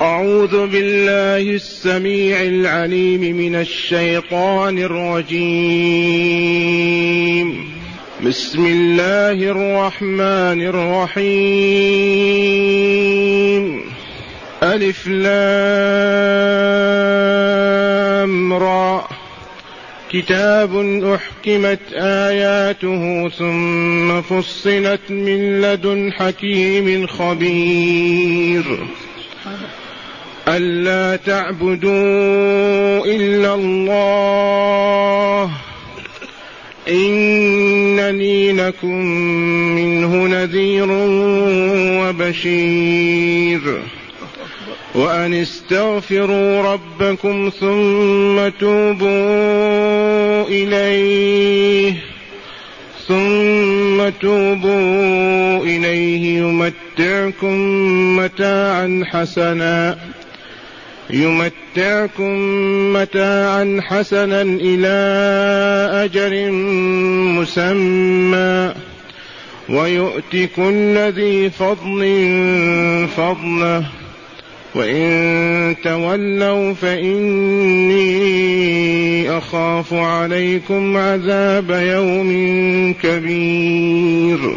أعوذ بالله السميع العليم من الشيطان الرجيم. بسم الله الرحمن الرحيم. ألف لام را. كتاب أحكمت آياته ثم فصلت من لدن حكيم خبير. ألا تعبدوا إلا الله. إنني لكم منه نذير وبشير. وأن استغفروا ربكم ثم توبوا إليه. ثم توبوا إليه يمتعكم متاعا حسنا. يمتعكم متاعا حسنا إلى أجل مسمى ويؤت كل ذي فضل فضله وإن تولوا فإني أخاف عليكم عذاب يوم كبير.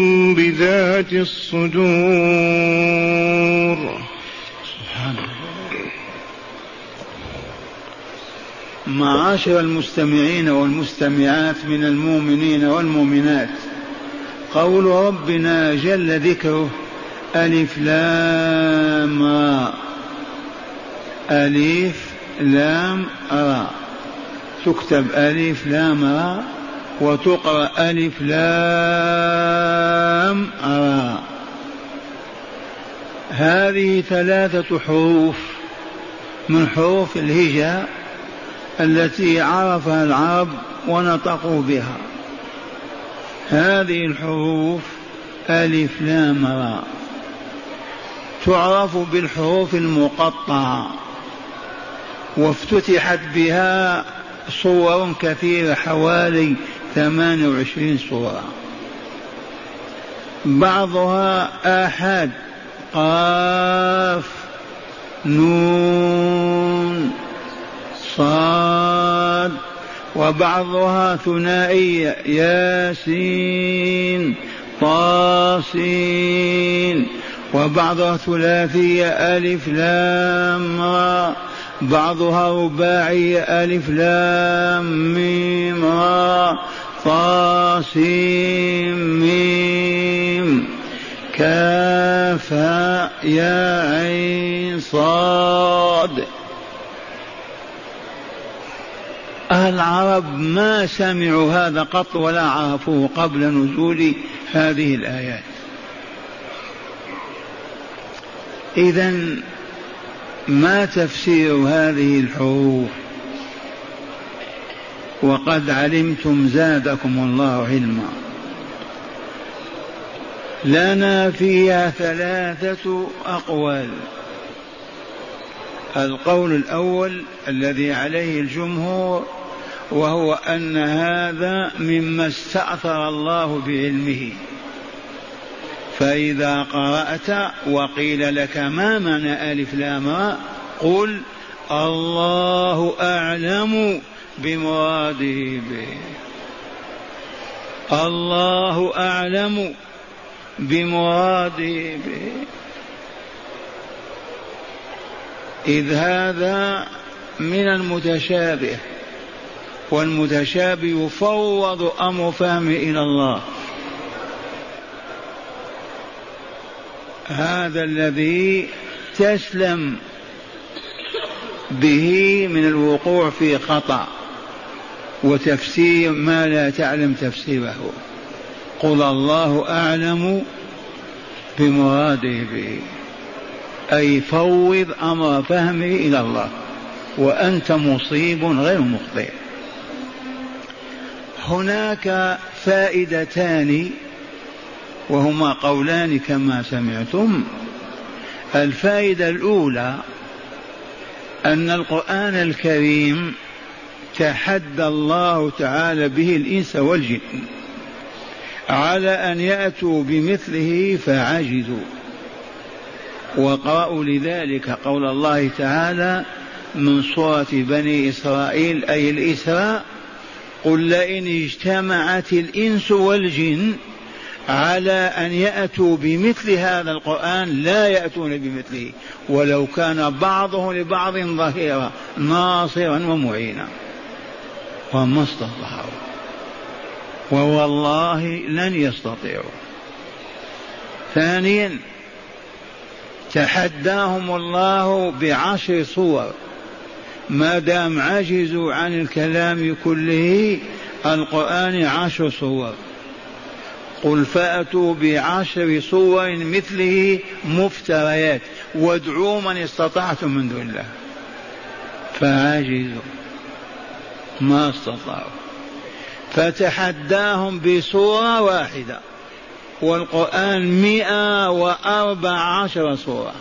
بذات الصدور. معاشر المستمعين والمستمعات من المؤمنين والمؤمنات قول ربنا جل ذكره ألف لام ألف لام را. تكتب ألف لام را. وتقرأ ألف لام. را هذه ثلاثة حروف من حروف الهجاء التي عرفها العرب ونطقوا بها. هذه الحروف ألف لام را. تعرف بالحروف المقطعة. وافتتحت بها صور كثيرة حوالي ثمان وعشرين صورة. بعضها آحاد قاف نون صاد وبعضها ثنائية ياسين طاسين وبعضها ثلاثية ألف لام بعضها رباعية ألف لام ميم را. طاسيم ميم. كاف يا عين صاد. العرب ما سمعوا هذا قط ولا عرفوه قبل نزول هذه الآيات. إذا ما تفسير هذه الحروف؟ وقد علمتم زادكم الله علما. لنا فيها ثلاثة أقوال. القول الأول الذي عليه الجمهور وهو أن هذا مما استأثر الله بعلمه. فإذا قرأت وقيل لك ما معنى ألف لام قل الله أعلم. بمراده به. الله أعلم بمراده به. إذ هذا من المتشابه والمتشابه يفوض أمر فهمه إلى الله. هذا الذي تسلم به من الوقوع في خطأ. وتفسير ما لا تعلم تفسيره. قل الله أعلم بمراده به. أي فوض أمر فهمه إلى الله. وأنت مصيب غير مخطئ. هناك فائدتان وهما قولان كما سمعتم. الفائدة الأولى أن القرآن الكريم تحدى الله تعالى به الإنس والجن. على أن يأتوا بمثله فعجزوا. وقرأوا لذلك قول الله تعالى من سورة بني إسرائيل أي الإسراء قل لئن اجتمعت الإنس والجن على أن يأتوا بمثل هذا القرآن لا يأتون بمثله. ولو كان بعضهم لبعض ظهيرا ناصرا ومعينا. وما استطاعوا ووالله لن يستطيعوا. ثانيا تحداهم الله بعشر صور. ما دام عجزوا عن الكلام كله القرآن عشر صور. قل فأتوا بعشر صور مثله مفتريات. وادعوا من استطعتم من دون الله. فعجزوا. ما استطاعوا. فتحداهم بصورة واحدة. والقرآن مئة وأربع عشر صورة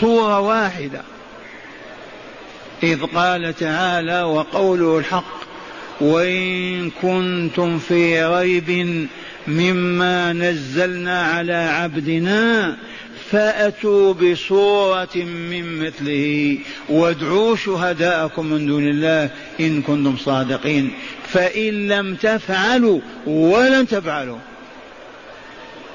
صورة واحدة. إذ قال تعالى وقوله الحق وإن كنتم في ريب مما نزلنا على عبدنا فأتوا بصورة من مثله. وادعوا شهداءكم من دون الله إن كنتم صادقين. فإن لم تفعلوا ولن تفعلوا.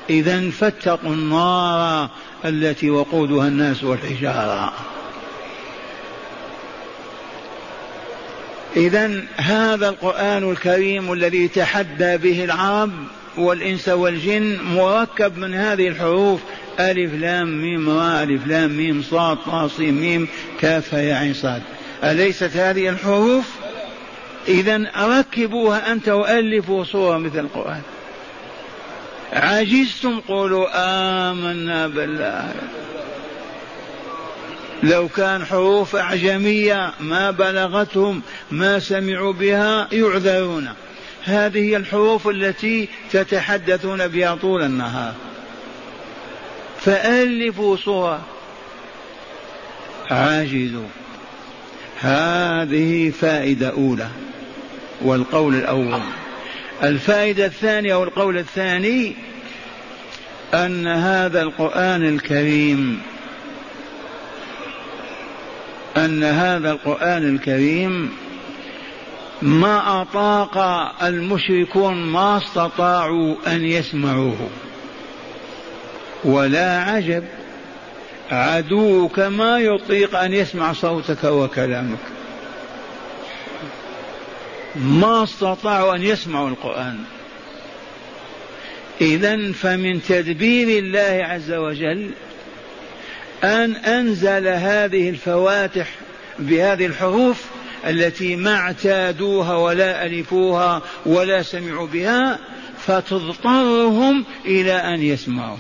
إذا فاتقوا النار التي وقودها الناس والحجارة. إذا هذا القرآن الكريم الذي تحدى به العرب والإنس والجن مركب من هذه الحروف. ألف لام ميم راء ألف لام ميم صاد طاسيم ميم كاف يا صاد. أليست هذه الحروف؟ إذا ركبوها أنت وألفوا صورة مثل القرآن. عجزتم؟ قولوا آمنا بالله. لو كان حروف أعجمية ما بلغتهم ما سمعوا بها يعذرون. هذه هي الحروف التي تتحدثون بها طول النهار. فألفوا صورة. عاجزوا. هذه فائدة أولى والقول الأول. الفائدة الثانية والقول الثاني أن هذا القرآن الكريم أن هذا القرآن الكريم ما أطاق المشركون ما استطاعوا أن يسمعوه. ولا عجب عدوك ما يطيق أن يسمع صوتك وكلامك. ما استطاعوا أن يسمعوا القرآن. إذا فمن تدبير الله عز وجل أن أنزل هذه الفواتح بهذه الحروف التي ما اعتادوها ولا ألفوها ولا سمعوا بها فتضطرهم إلى أن يسمعوا.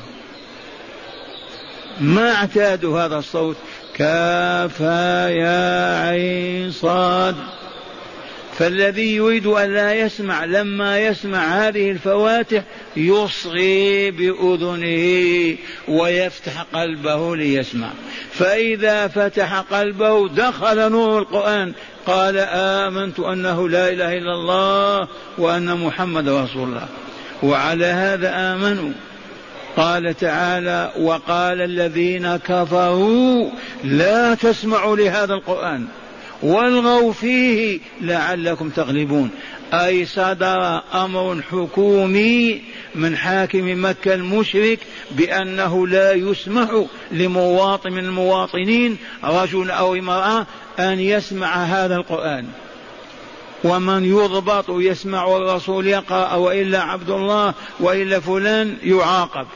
ما اعتادوا هذا الصوت. كافا يا عين صاد. فالذي يريد أن لا يسمع لما يسمع هذه الفواتح يصغي بأذنه ويفتح قلبه ليسمع. فإذا فتح قلبه دخل نور القرآن. قال آمنت أنه لا إله إلا الله وأن محمد رسول الله. وعلى هذا آمنوا. قال تعالى وقال الذين كفروا لا تسمعوا لهذا القرآن. والغوا فيه لعلكم تغلبون. أي صدر أمر حكومي من حاكم مكة المشرك بأنه لا يسمح لمواطن من المواطنين رجل أو امرأة أن يسمع هذا القرآن. ومن يضبط يسمع الرسول يقرأ وإلا عبد الله وإلا فلان يعاقب.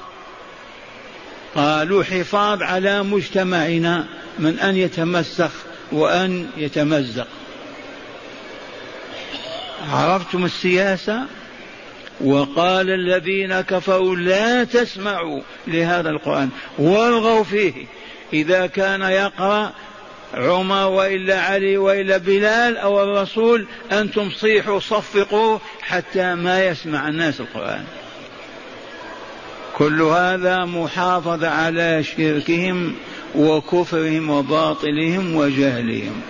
قالوا حفاظ على مجتمعنا من أن يتمسخ وأن يتمزق. عرفتم السياسة؟ وقال الذين كفروا لا تسمعوا لهذا القرآن والغوا فيه. إذا كان يقرأ عمر وإلا علي وإلا بلال أو الرسول أنتم صيحوا صفقوا حتى ما يسمع الناس القرآن. كل هذا محافظة على شركهم وكفرهم وباطلهم وجهلهم.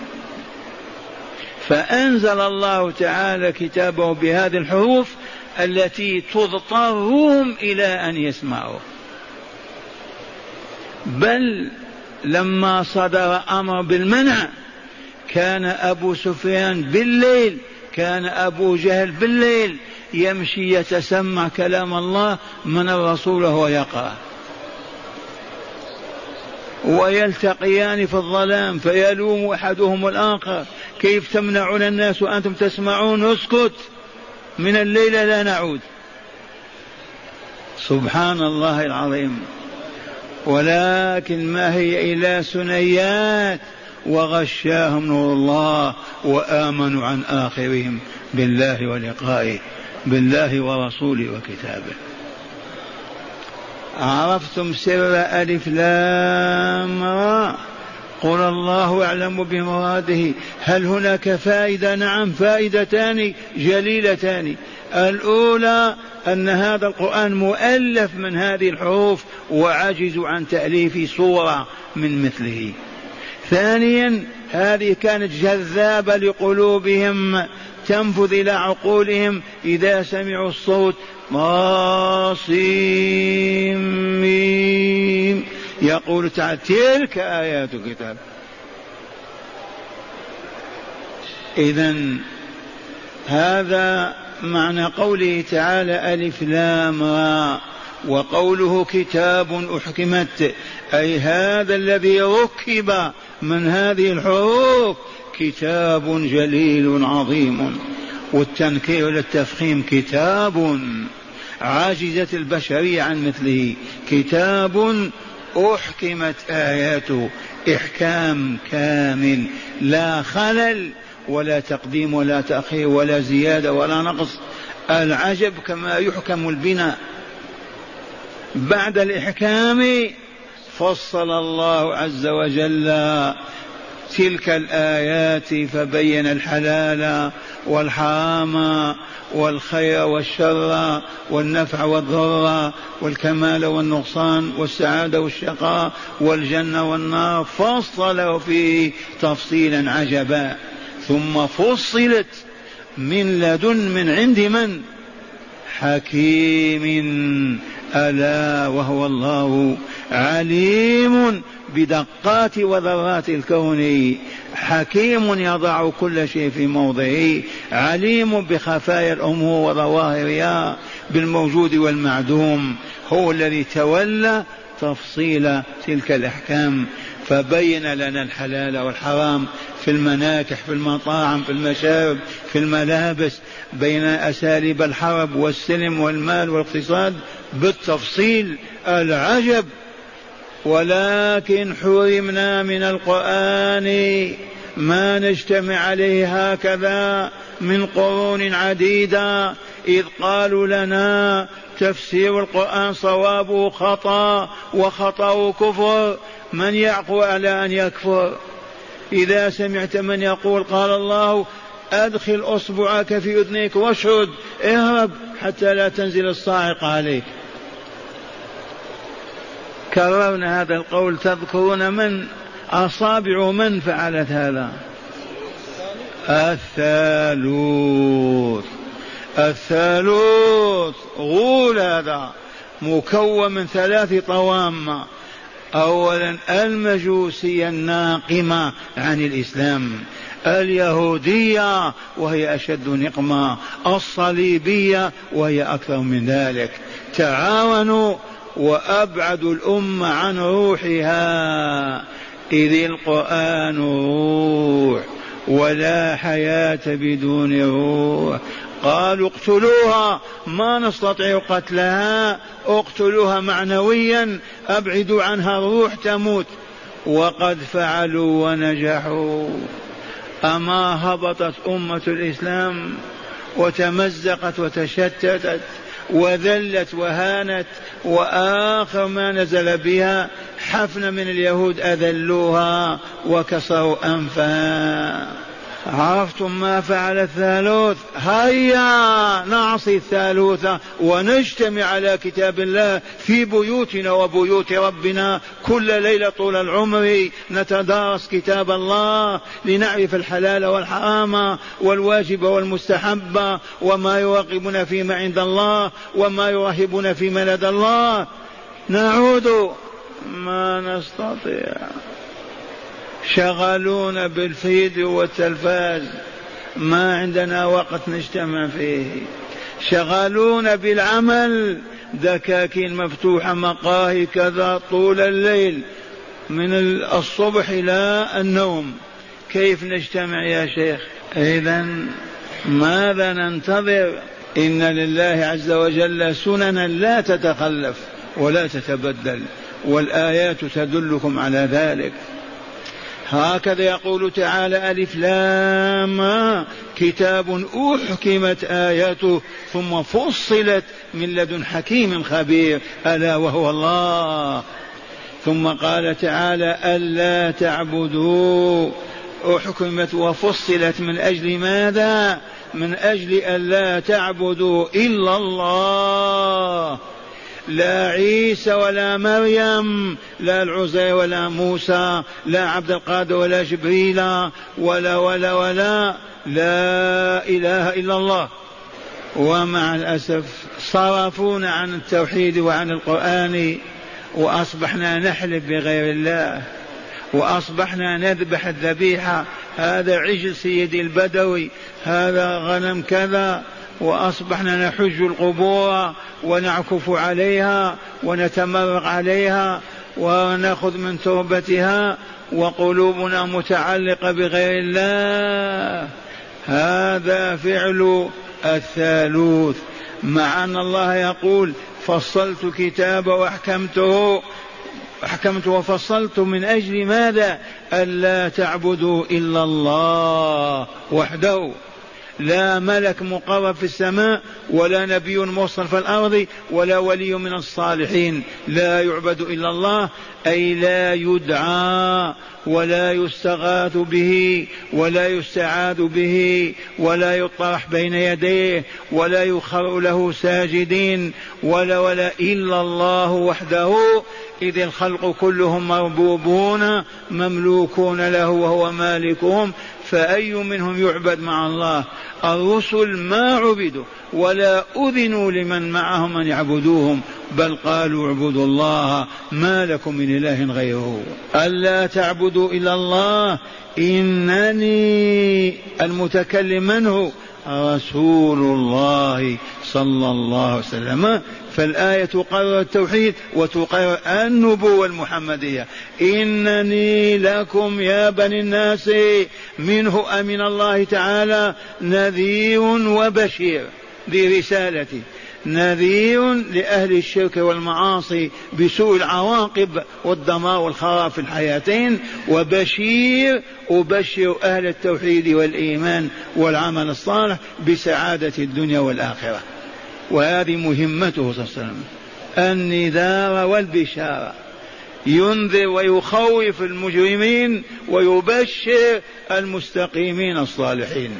فأنزل الله تعالى كتابه بهذه الحروف التي تضطرهم إلى أن يسمعوا. بل لما صدر أمر بالمنع كان أبو سفيان بالليل كان أبو جهل بالليل يمشي يتسمع كلام الله من الرسول وهو يقرأ. ويلتقيان في الظلام فيلوم أحدهم الآخر. كيف تمنعون الناس وأنتم تسمعون؟ اسكت. من الليلة لا نعود. سبحان الله العظيم. ولكن ما هي إلا سنيات وغشاهم نور الله وآمنوا عن آخرهم. بالله ولقائه. بالله ورسوله وكتابه. عرفتم سر ألف لام را. قل الله أعلم بمراده. هل هناك فائدة؟ نعم فائدتان جليلتان. الأولى أن هذا القرآن مؤلف من هذه الحروف وعجزوا عن تأليف صورة من مثله. ثانيا هذه كانت جذابة لقلوبهم. تنفذ إلى عقولهم إذا سمعوا الصوت. ميم يقول تعالى تلك آيات الكتاب. إذا هذا معنى قوله تعالى ألف لام را. وقوله كتاب أحكمت. أي هذا الذي ركب من هذه الحروف كتاب جليل عظيم والتنكير للتفخيم كتاب عاجزت البشرية عن مثله. كتاب أحكمت آياته إحكام كامل. لا خلل ولا تقديم ولا تأخير ولا زيادة ولا نقص. العجب كما يحكم البناء. بعد الإحكام فصل الله عز وجل تلك الآيات فبين الحلال والحرام والخير والشر والنفع والضر والكمال والنقصان والسعادة والشقاء والجنة والنار. فصل فيه تفصيلا عجبا. ثم فصلت من لدن من عند من؟ حكيم ألا وهو الله عليم بدقات وذرات الكون. حكيم يضع كل شيء في موضعه عليم بخفايا الأمور وظواهرها بالموجود والمعدوم. هو الذي تولى تفصيل تلك الأحكام. فبين لنا الحلال والحرام في المناكح في المطاعم في المشارب في الملابس بين أساليب الحرب والسلم والمال والاقتصاد بالتفصيل العجب. ولكن حرمنا من القرآن ما نجتمع عليه هكذا من قرون عديدة إذ قالوا لنا تفسير القرآن صوابه خطأ وخطأه كفر. من يعقو على أن يكفر؟ إذا سمعت من يقول قال الله أدخل أصبعك في أذنيك واشهد اهرب حتى لا تنزل الصاعقة عليك. كررنا هذا القول تذكرون من؟ أصابع من فعلت هذا؟ الثالوث. الثالوث غول هذا مكون من ثلاث طوام أولا المجوسية الناقمة عن الإسلام اليهودية وهي أشد نقمة الصليبية وهي أكثر من ذلك. تعاونوا وأبعدوا الأمة عن روحها. إذ القرآن روح ولا حياة بدون روح. قالوا اقتلوها ما نستطيع قتلها. اقتلوها معنويا أبعدوا عنها الروح تموت. وقد فعلوا ونجحوا. أما هبطت أمة الإسلام وتمزقت وتشتتت وذلت وهانت وآخر ما نزل بها حفن من اليهود أذلوها وكسروا أنفها. عرفتم ما فعل الثالوث؟ هيا نعصي الثالوث ونجتمع على كتاب الله في بيوتنا وبيوت ربنا كل ليلة طول العمر. نتدارس كتاب الله لنعرف الحلال والحرام والواجب والمستحب وما يراقبنا فيما عند الله وما يرهبنا فيما لدى الله. نعود. ما نستطيع. شغلونا بالفيديو والتلفاز. ما عندنا وقت نجتمع فيه. شغلونا بالعمل. دكاكين مفتوحة مقاهي كذا طول الليل. من الصبح إلى النوم. كيف نجتمع يا شيخ؟ إذا ماذا ننتظر؟ إن لله عز وجل سننا لا تتخلف ولا تتبدل. والآيات تدلكم على ذلك. هكذا يقول تعالى ألف لام كتاب أحكمت آياته ثم فصلت من لدن حكيم خبير ألا وهو الله. ثم قال تعالى ألا تعبدوا أحكمت وفصلت من أجل ماذا؟ من أجل ألا تعبدوا إلا الله. لا عيسى ولا مريم لا العزير ولا موسى لا عبد القادر ولا جبريل ولا ولا ولا لا إله إلا الله. ومع الأسف صرفونا عن التوحيد وعن القرآن وأصبحنا نحلف بغير الله وأصبحنا نذبح الذبيحة. هذا عجل سيدي البدوي هذا غنم كذا. وأصبحنا نحج القبور ونعكف عليها ونتمرق عليها ونأخذ من تربتها وقلوبنا متعلقة بغير الله. هذا فعل الثالوث. مع أن الله يقول فصلت كتاب وأحكمته أحكمت وفصلت من أجل ماذا؟ ألا تعبدوا إلا الله وحده. لا ملك مقرب في السماء ولا نبي مرسل في الأرض ولا ولي من الصالحين. لا يعبد إلا الله أي لا يدعى ولا يستغاث به ولا يستعاذ به ولا يطرح بين يديه ولا يخر له ساجدين ولا ولا إلا الله وحده. إذ الخلق كلهم مربوبون مملوكون له وهو مالكهم. فأي منهم يعبد مع الله؟ الرسل ما عبدوا ولا أذنوا لمن معهم أن يعبدوهم بل قالوا اعبدوا الله ما لكم من إله غيره. ألا تعبدوا إلا الله؟ إنني المتكلم من هو رسول الله صلى الله عليه وسلم. فالآية تقرر التوحيد وتقرر النبوة المحمدية. إنني لكم يا بني الناس منه أمن الله تعالى نذير وبشير برسالتي. نذير لأهل الشرك والمعاصي بسوء العواقب والدمار والخراب في الحياتين وبشير أبشر أهل التوحيد والإيمان والعمل الصالح بسعادة الدنيا والآخرة. وهذه مهمته صلى الله عليه وسلم. النذار والبشارة. ينذر ويخوف المجرمين ويبشر المستقيمين الصالحين.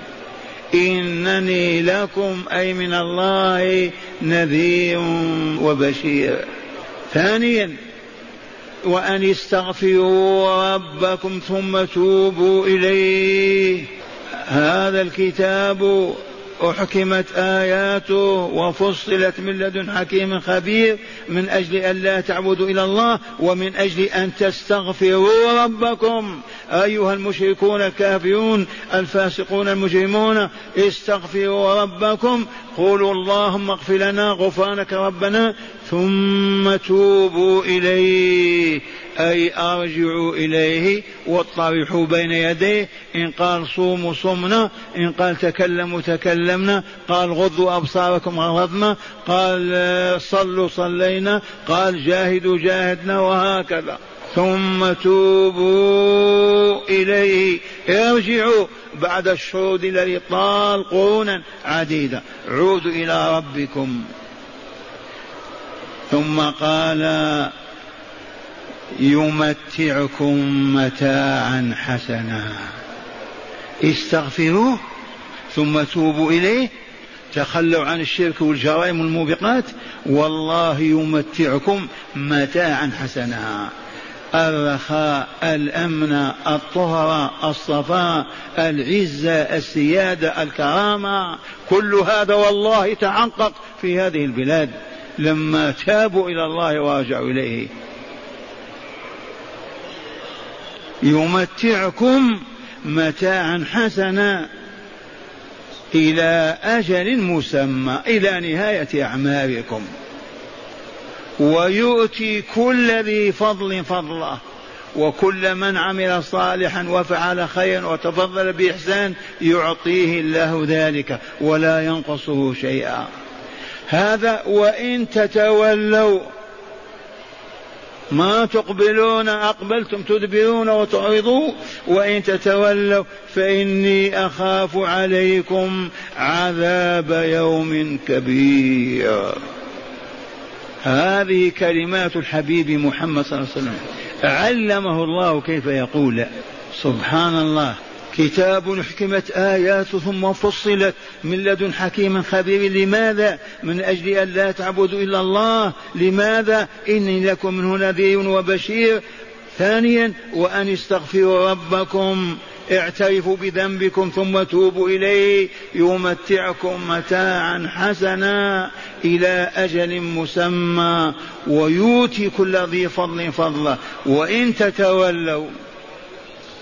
إنني لكم أي من الله نذير وبشير. ثانيا وأن استغفروا ربكم ثم توبوا إليه. هذا الكتاب أحكمت آياته وفصلت من لدن حكيم خبير من أجل أن لا تعبدوا إلى الله ومن أجل أن تستغفروا ربكم. أيها المشركون الكافرون الفاسقون المجرمون استغفروا ربكم. قولوا اللهم اغفر لنا غفرانك ربنا. ثم توبوا إليه أي أرجعوا إليه واطرحوا بين يديه. إن قال صوموا صمنا إن قال تكلموا تكلمنا قال غضوا أبصاركم غضنا قال صلوا صلينا قال جاهدوا جاهدنا وهكذا. ثم توبوا إليه. ارجعوا بعد الشهود الذي طال قرونا عديدة. عودوا إلى ربكم. ثم قال يمتعكم متاعا حسنا. استغفروه ثم توبوا إليه. تخلوا عن الشرك والجرائم والموبقات. والله يمتعكم متاعا حسنا. الرخاء الأمن الطهر الصفاء العزة السيادة الكرامة كل هذا والله تحقق في هذه البلاد. لما تابوا إلى الله ورجعوا إليه. يمتعكم متاعا حسنا إلى أجل مسمى إلى نهاية أعمالكم. ويؤتي كل ذي فضل فضله وكل من عمل صالحا وفعل خيرا وتفضل بإحسان يعطيه الله ذلك ولا ينقصه شيئا. هذا وإن تتولوا ما تقبلون أقبلتم تدبرون وتعرضوا وإن تتولوا فإني أخاف عليكم عذاب يوم كبير. هذه كلمات الحبيب محمد صلى الله عليه وسلم. علمه الله كيف يقول. سبحان الله. كتاب حكمت آياته ثم فصلت من لدن حكيم خبير. لماذا؟ من أجل أن لا تعبدوا إلا الله. لماذا؟ إني لكم منه نذير وبشير. ثانيا وأن استغفروا ربكم. اعترفوا بذنبكم ثم توبوا إليه. يمتعكم متاعا حسنا إلى أجل مسمى. ويؤتي كل ذي فضل فضله. وإن تتولوا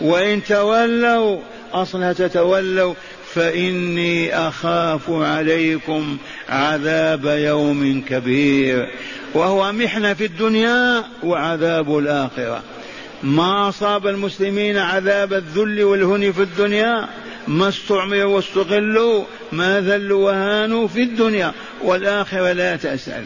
وإن تولوا أصلا تتولوا فإني أخاف عليكم عذاب يوم كبير. وهو محنة في الدنيا وعذاب الآخرة. ما أصاب المسلمين عذاب الذل والهن في الدنيا ما استعمروا واستغلوا ما ذلوا وهانوا في الدنيا. والآخرة لا تسأل.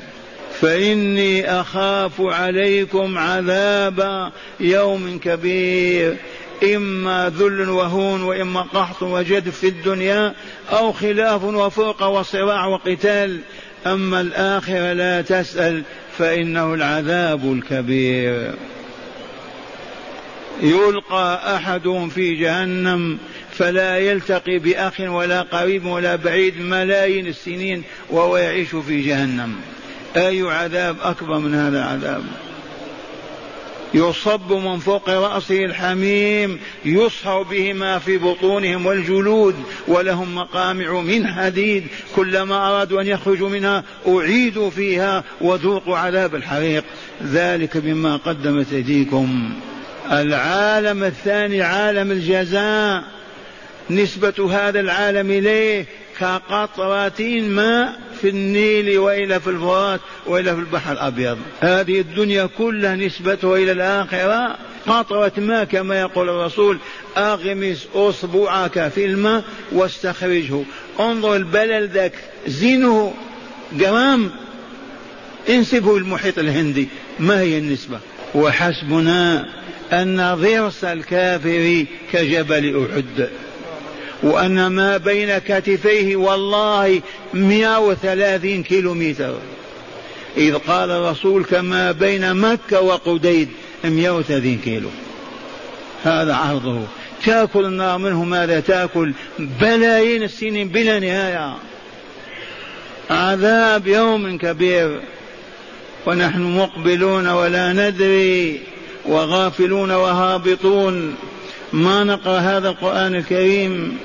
فإني أخاف عليكم عذاب يوم كبير. إما ذل وهون وإما قحط وجد في الدنيا أو خلاف وفوق وصراع وقتال. أما الآخرة لا تسأل فإنه العذاب الكبير. يلقى أحدهم في جهنم فلا يلتقي بأخ ولا قريب ولا بعيد ملايين السنين وهو يعيش في جهنم. أي عذاب أكبر من هذا العذاب؟ يصب من فوق رأسه الحميم يصهر به ما في بطونهم والجلود ولهم مقامع من حديد. كلما أرادوا أن يخرجوا منها أعيدوا فيها وذوقوا عذاب الحريق. ذلك بما قدمت أيديكم. العالم الثاني عالم الجزاء. نسبة هذا العالم إليه كقطرة ماء. في النيل وإلى في الفرات وإلى في البحر الأبيض. هذه الدنيا كلها نسبتها إلى الآخرة قطرة ماء كما يقول الرسول أغمس أصبعك في الماء واستخرجه. انظر البلل ذاك زينه جرام. انسبه المحيط الهندي. ما هي النسبة؟ وحسبنا أن ضرس الكافر كجبل أحد. وأن ما بين كتفيه والله 130 كيلو متر إذ قال الرسول كما بين مكة وقديد 130 كيلو. هذا عرضه. تأكل النار منه ماذا تأكل؟ بلايين السنين بلا نهاية. عذاب يوم كبير. ونحن مقبلون ولا ندري وغافلون وهابطون. ما نقرأ هذا القرآن الكريم؟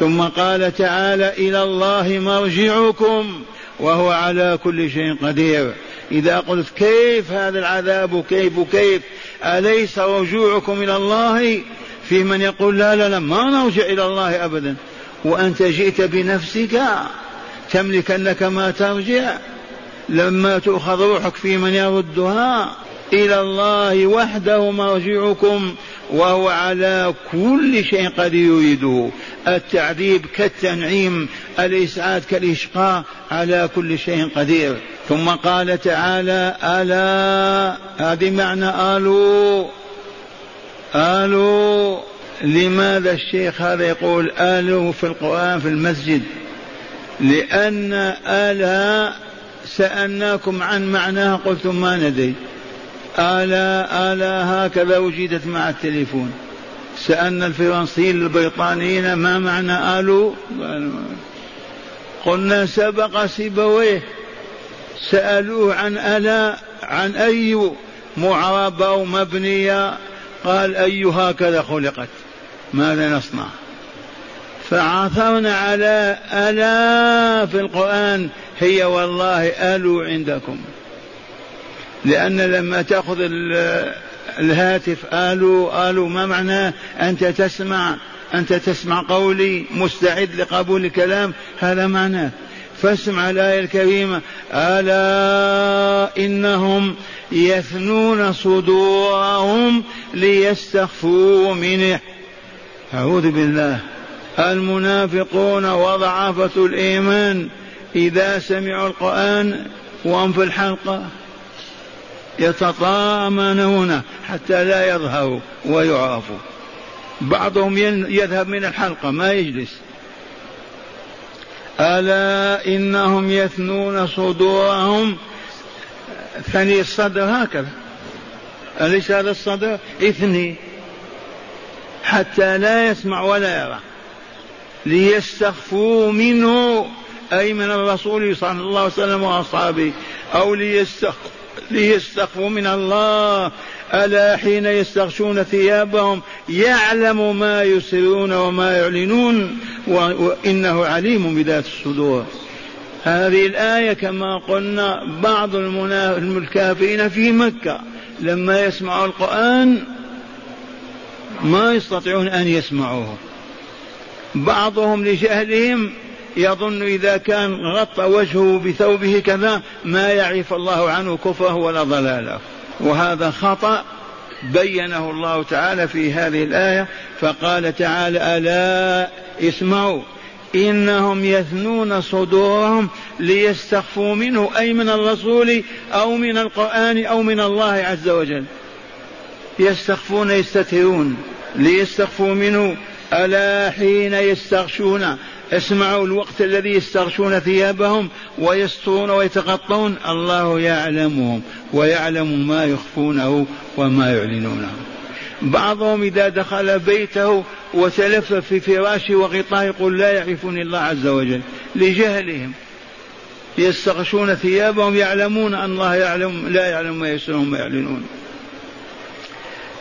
ثم قال تعالى إلى الله مرجعكم وهو على كل شيء قدير. إذا قلت كيف هذا العذاب كيف كيف أليس رجوعكم إلى الله؟ في من يقول لا لا لا ما نرجع إلى الله ابدا. وأنت جئت بنفسك تملك انك ما ترجع. لما تؤخذ روحك في من يردها إلى الله وحده مرجعكم وهو على كل شيء قد يريده. التعذيب كالتنعيم الإسعاد كالإشقاء على كل شيء قدير. ثم قال تعالى ألا؟ هذه معنى آلو. آلو. لماذا الشيخ هذا يقول آله في القرآن في المسجد؟ لأن آلها سألناكم عن معناها قلتم ما ندري. آلا آلا هكذا وجدت مع التليفون. سألنا الفرنسيين البريطانيين ما معنى آلو؟ قلنا سبق سيبويه. سألوه عن ألا عن أي معربة أو مبنية؟ قال أي هكذا خلقت. ماذا نصنع؟ فعثرنا على ألا في القرآن. هي والله ألو عندكم. لأن لما تأخذ الهاتف آلو آلو ما معناه أنت تسمع أنت تسمع قولي مستعد لقبول الكلام هذا معناه فاسمع الآية الكريمة ألا إنهم يثنون صدورهم ليستخفوا منه. أعوذ بالله. المنافقون وضعافة الإيمان. إذا سمعوا القرآن وهم في الحلقة يتطامنون حتى لا يظهروا ويعرفوا. بعضهم يذهب من الحلقة ما يجلس. ألا إنهم يثنون صدورهم؟ ثني الصدر هكذا. أليس هذا الصدر؟ اثني. حتى لا يسمع ولا يرى. ليستخفوا منه أي من الرسول صلى الله عليه وسلم وأصحابه أو ليستخفوا ليستخفوا من الله. ألا حين يستغشون ثيابهم يعلم ما يسرون وما يعلنون. وإنه عليم بذات الصدور. هذه الآية كما قلنا بعض الكافرين في مكة لما يسمعوا القرآن ما يستطيعون أن يسمعوه. بعضهم لجهلهم يظن إذا كان غطى وجهه بثوبه كذا ما يعرف الله عنه كفره ولا ضلاله. وهذا خطأ بينه الله تعالى في هذه الآية فقال تعالى ألا اسمعوا إنهم يثنون صدورهم ليستخفوا منه أي من الرسول أو من القرآن أو من الله عز وجل. يستخفون يستترون ليستخفوا منه ألا حين يستغشون؟ اسمعوا الوقت الذي يستغشون ثيابهم ويسترون ويتغطون الله يعلمهم ويعلم ما يخفونه وما يعلنونه. بعضهم إذا دخل بيته وتلف في فراشه وغطاه يقول لا يعرفني الله عز وجل. لجهلهم. يستغشون ثيابهم يعلمون أن الله يعلم لا يعلم ما يسرون ويعلنون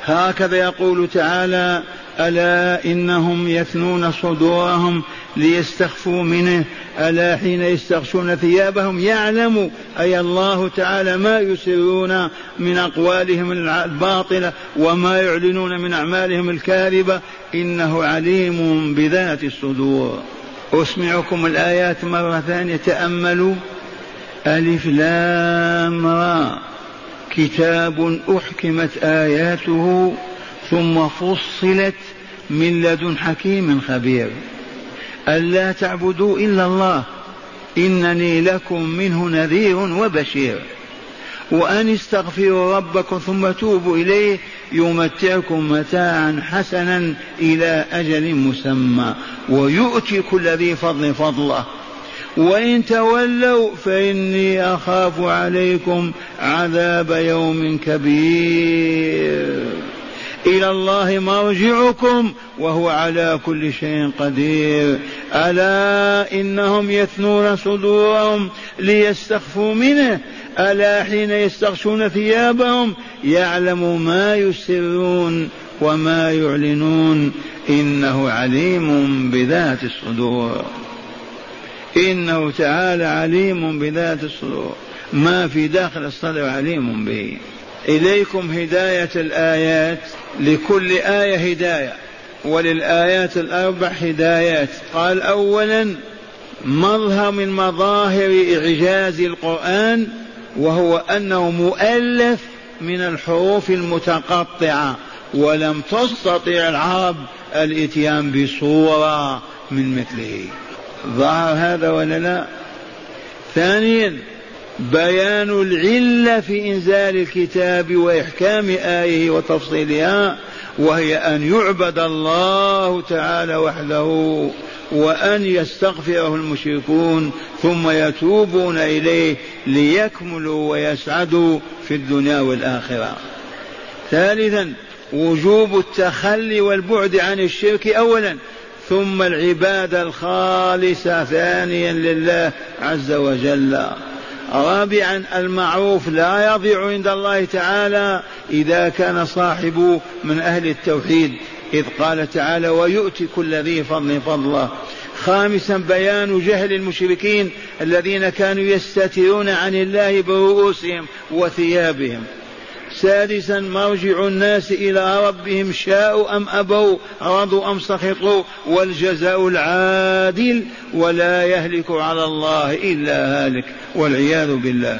هكذا يقول تعالى ألا إنهم يثنون صدورهم ليستخفوا منه؟ ألا حين يستغشون ثيابهم يعلم أي الله تعالى ما يسرون من أقوالهم الباطلة وما يعلنون من أعمالهم الكاذبة؟ إنه عليم بذات الصدور. أسمعكم الآيات مرة ثانية. تأملوا. ألف لام را. كتاب أحكمت آياته. ثم فصلت من لدن حكيم خبير. ألا تعبدوا إلا الله إنني لكم منه نذير وبشير. وأن استغفروا ربكم ثم توبوا إليه يمتعكم متاعا حسنا إلى أجل مسمى ويؤتي كل ذي فضل فضله. وإن تولوا فإني أخاف عليكم عذاب يوم كبير. إلى الله مرجعكم وهو على كل شيء قدير. ألا إنهم يثنون صدورهم ليستخفوا منه؟ ألا حين يستغشون ثيابهم يعلم ما يسرون وما يعلنون؟ إنه عليم بذات الصدور. إنه تعالى عليم بذات الصدور. ما في داخل الصدر عليم به. إليكم هداية الآيات لكل آية هداية. وللآيات الأربع هدايات. قال أولا مظهر من مظاهر إعجاز القرآن وهو أنه مؤلف من الحروف المتقطعة ولم تستطع العرب الإتيان بصورة من مثله. ظهر هذا ولا لا؟ ثانيا بيان العلة في إنزال الكتاب وإحكام آية وتفصيلها وهي أن يعبد الله تعالى وحده وأن يستغفره المشركون ثم يتوبون إليه ليكملوا ويسعدوا في الدنيا والآخرة. ثالثا وجوب التخلي والبعد عن الشرك أولا ثم العبادة الخالصة ثانيا لله عز وجل. رابعا المعروف لا يضيع عند الله تعالى إذا كان صاحبه من أهل التوحيد إذ قال تعالى ويؤتي كل ذي فضل فضله خامسا بيان جهل المشركين الذين كانوا يستترون عن الله برؤوسهم وثيابهم. سادسا مرجع الناس إلى ربهم شاءوا أم أبوا رضوا أم سخطوا والجزاء العادل ولا يهلك على الله إلا هالك والعياذ بالله.